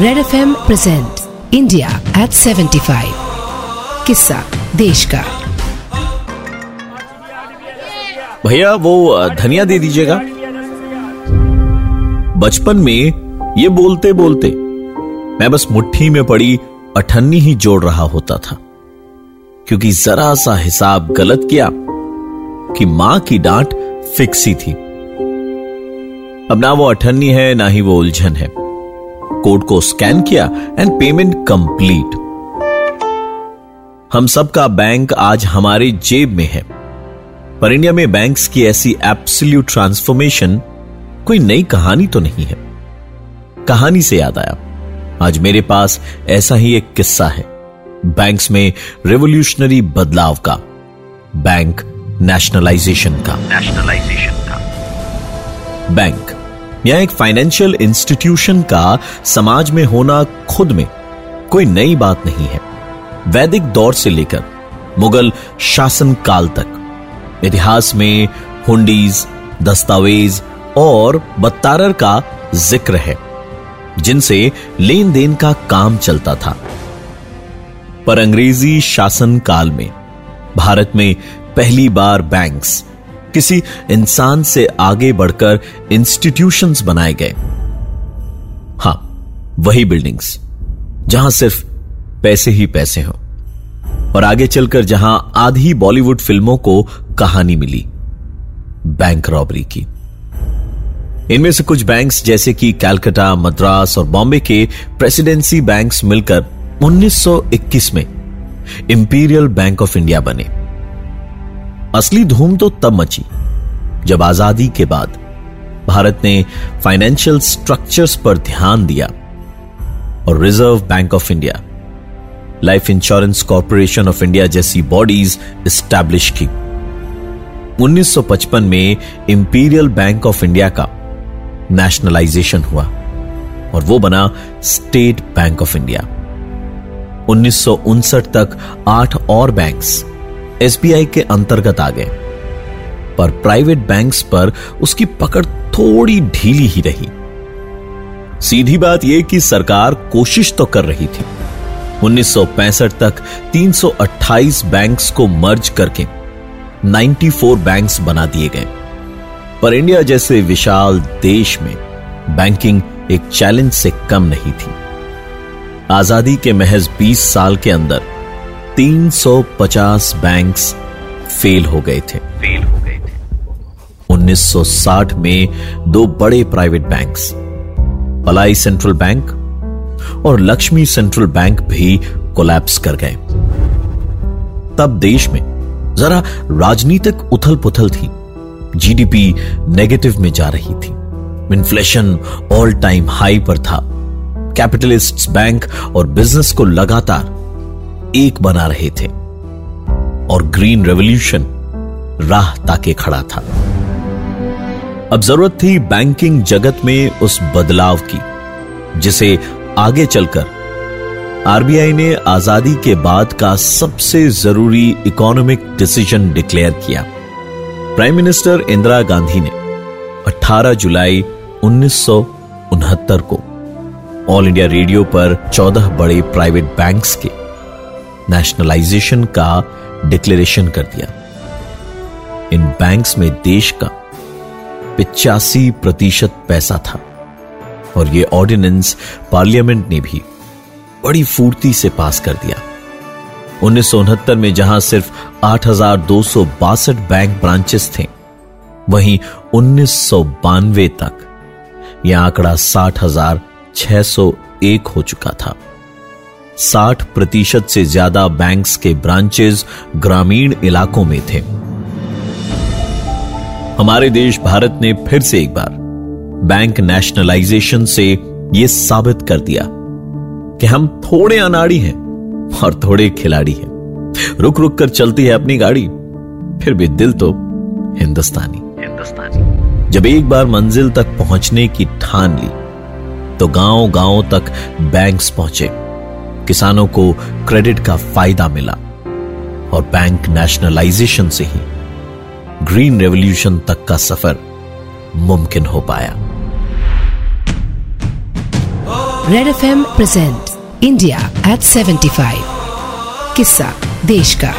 Red F M present India at 75 किस्सा देश का। भैया, वो धनिया दे दीजिएगा। बचपन में ये बोलते बोलते मैं बस मुट्ठी में पड़ी, अठन्नी ही जोड़ रहा होता था। क्योंकि जरा सा हिसाब गलत किया कि माँ की डांट फिक्स थी। अब ना वो अठन्नी है, ना ही वो उलझन है। कोड को स्कैन किया एंड पेमेंट कंप्लीट हम सबका बैंक आज हमारे जेब में है। पर इंडिया में बैंक्स की ऐसी एब्सोल्यूट ट्रांसफॉर्मेशन कोई नई कहानी तो नहीं है। कहानी से याद आया। आज मेरे पास ऐसा ही एक किस्सा है। बैंक्स में रेवोल्यूशनरी बदलाव का। बैंक नेशनलाइजेशन का। नेशनलाइजेशन का। बैंक या एक फाइनेंशियल इंस्टीट्यूशन का समाज में होना खुद में कोई नई बात नहीं है। वैदिक दौर से लेकर मुगल शासन काल तक, इतिहास में हुंडीज, दस्तावेज़ और बत्तारर का ज़िक्र है, जिनसे लेन देन का काम चलता था। पर अंग्रेज़ी शासन काल में, भारत में पहली बार बैंक्स किसी इंसान से आगे बढ़कर इंस्टीट्यूशंस बनाए गए। हाँ, वही बिल्डिंग्स जहाँ सिर्फ़ पैसे ही पैसे हों। और आगे चलकर जहाँ आधी बॉलीवुड फ़िल्मों को कहानी मिली बैंक रॉबरी की। इनमें से कुछ बैंक्स जैसे कि कैलकाटा मद्रास और बॉम्बे के प्रेसिडेंसी बैंक्स मिलकर 1921 में इंपीरियल बैंक ऑफ़ इंडिया बने। असली धूम तो तब मची, जब आज़ादी के बाद भारत ने फाइनेंशियल स्ट्रक्चर्स पर ध्यान दिया और Reserve Bank of India Life Insurance Corporation of India जैसी बॉडीज स्टैब्लिश की। 1955 में इंपीरियल बैंक ऑफ़ इंडिया का नेशनलाइजेशन हुआ और वो बना स्टेट बैंक ऑफ़ इंडिया उन्नीस तक आठ और बैंक्स एसबीआई के अंतर्गत आ गए। पर प्राइवेट बैंक्स पर उसकी पकड़ थोड़ी ढीली ही रही। सीधी बात यह कि सरकार कोशिश तो कर रही थी। 1965 तक 328 बैंक्स को मर्ज करके 94 बैंक्स बना दिए गए। पर इंडिया जैसे विशाल देश में बैंकिंग एक चैलेंज से कम नहीं थी। आज़ादी के महज 20 साल के अंदर 350 बैंक्स फेल हो गए थे। फेल हो गए थे। 1960 में दो बड़े private banks Palai central bank और लक्ष्मी सेंट्रल बैंक भी कोलैप्स कर गए। तब देश में जरा राजनीतिक उथल पुथल थी जीडीपी नेगेटिव में जा रही थी। इन्फ्लेशन ऑल टाइम हाई पर था। कैपिटलिस्ट बैंक और बिज़नेस को लगातार एक बना रहे थे और ग्रीन रेवोल्यूशन राह ताके खड़ा था। अब ज़रूरत थी बैंकिंग जगत में उस बदलाव की, जिसे आगे चलकर आरबीआई ने आज़ादी के बाद का सबसे ज़रूरी इकोनॉमिक डिसीज़न डिक्लेयर किया। प्राइम मिनिस्टर इंदिरा गांधी ने 18 जुलाई उन्नीस सौ उनहत्तर को ऑल इंडिया रेडियो पर 14 बड़े प्राइवेट बैंक्स के नेशनलाइजेशन का डिक्लेरेशन कर दिया इन बैंक्स में देश का पिचासी प्रतिशत पैसा था और यह ऑर्डिनेंस पार्लियामेंट ने भी बड़ी फूर्ति से पास कर दिया उन्नीस सौ उनहत्तर में जहाँ सिर्फ़ आठ हज़ार दो सौ बासठ बैंक ब्रांचेस थे, वहीं उन्नीस सौ बानवे तक यह आंकड़ा साठ हज़ार छह सौ एक हो चुका था। 60 प्रतिशत से ज़्यादा बैंक्स के ब्रांचेस ग्रामीण इलाकों में थे। हमारे देश भारत ने फिर से एक बार बैंक नेशनलाइजेशन से यह साबित कर दिया कि हम थोड़े अनाड़ी हैं और थोड़े खिलाड़ी हैं। रुक रुक कर चलती है अपनी गाड़ी। फिर भी दिल तो हिंदुस्तानी। हिंदुस्तानी। जब एक बार मंजिल तक पहुँचने की ठान ली तो गाँव गाँव तक बैंक्स पहुँचे। किसानों को क्रेडिट का फ़ायदा मिला और बैंक नेशनलाइजेशन से ही ग्रीन रेवोल्यूशन तक का सफ़र मुमकिन हो पाया। Red F M present India at 75 किस्सा देश का।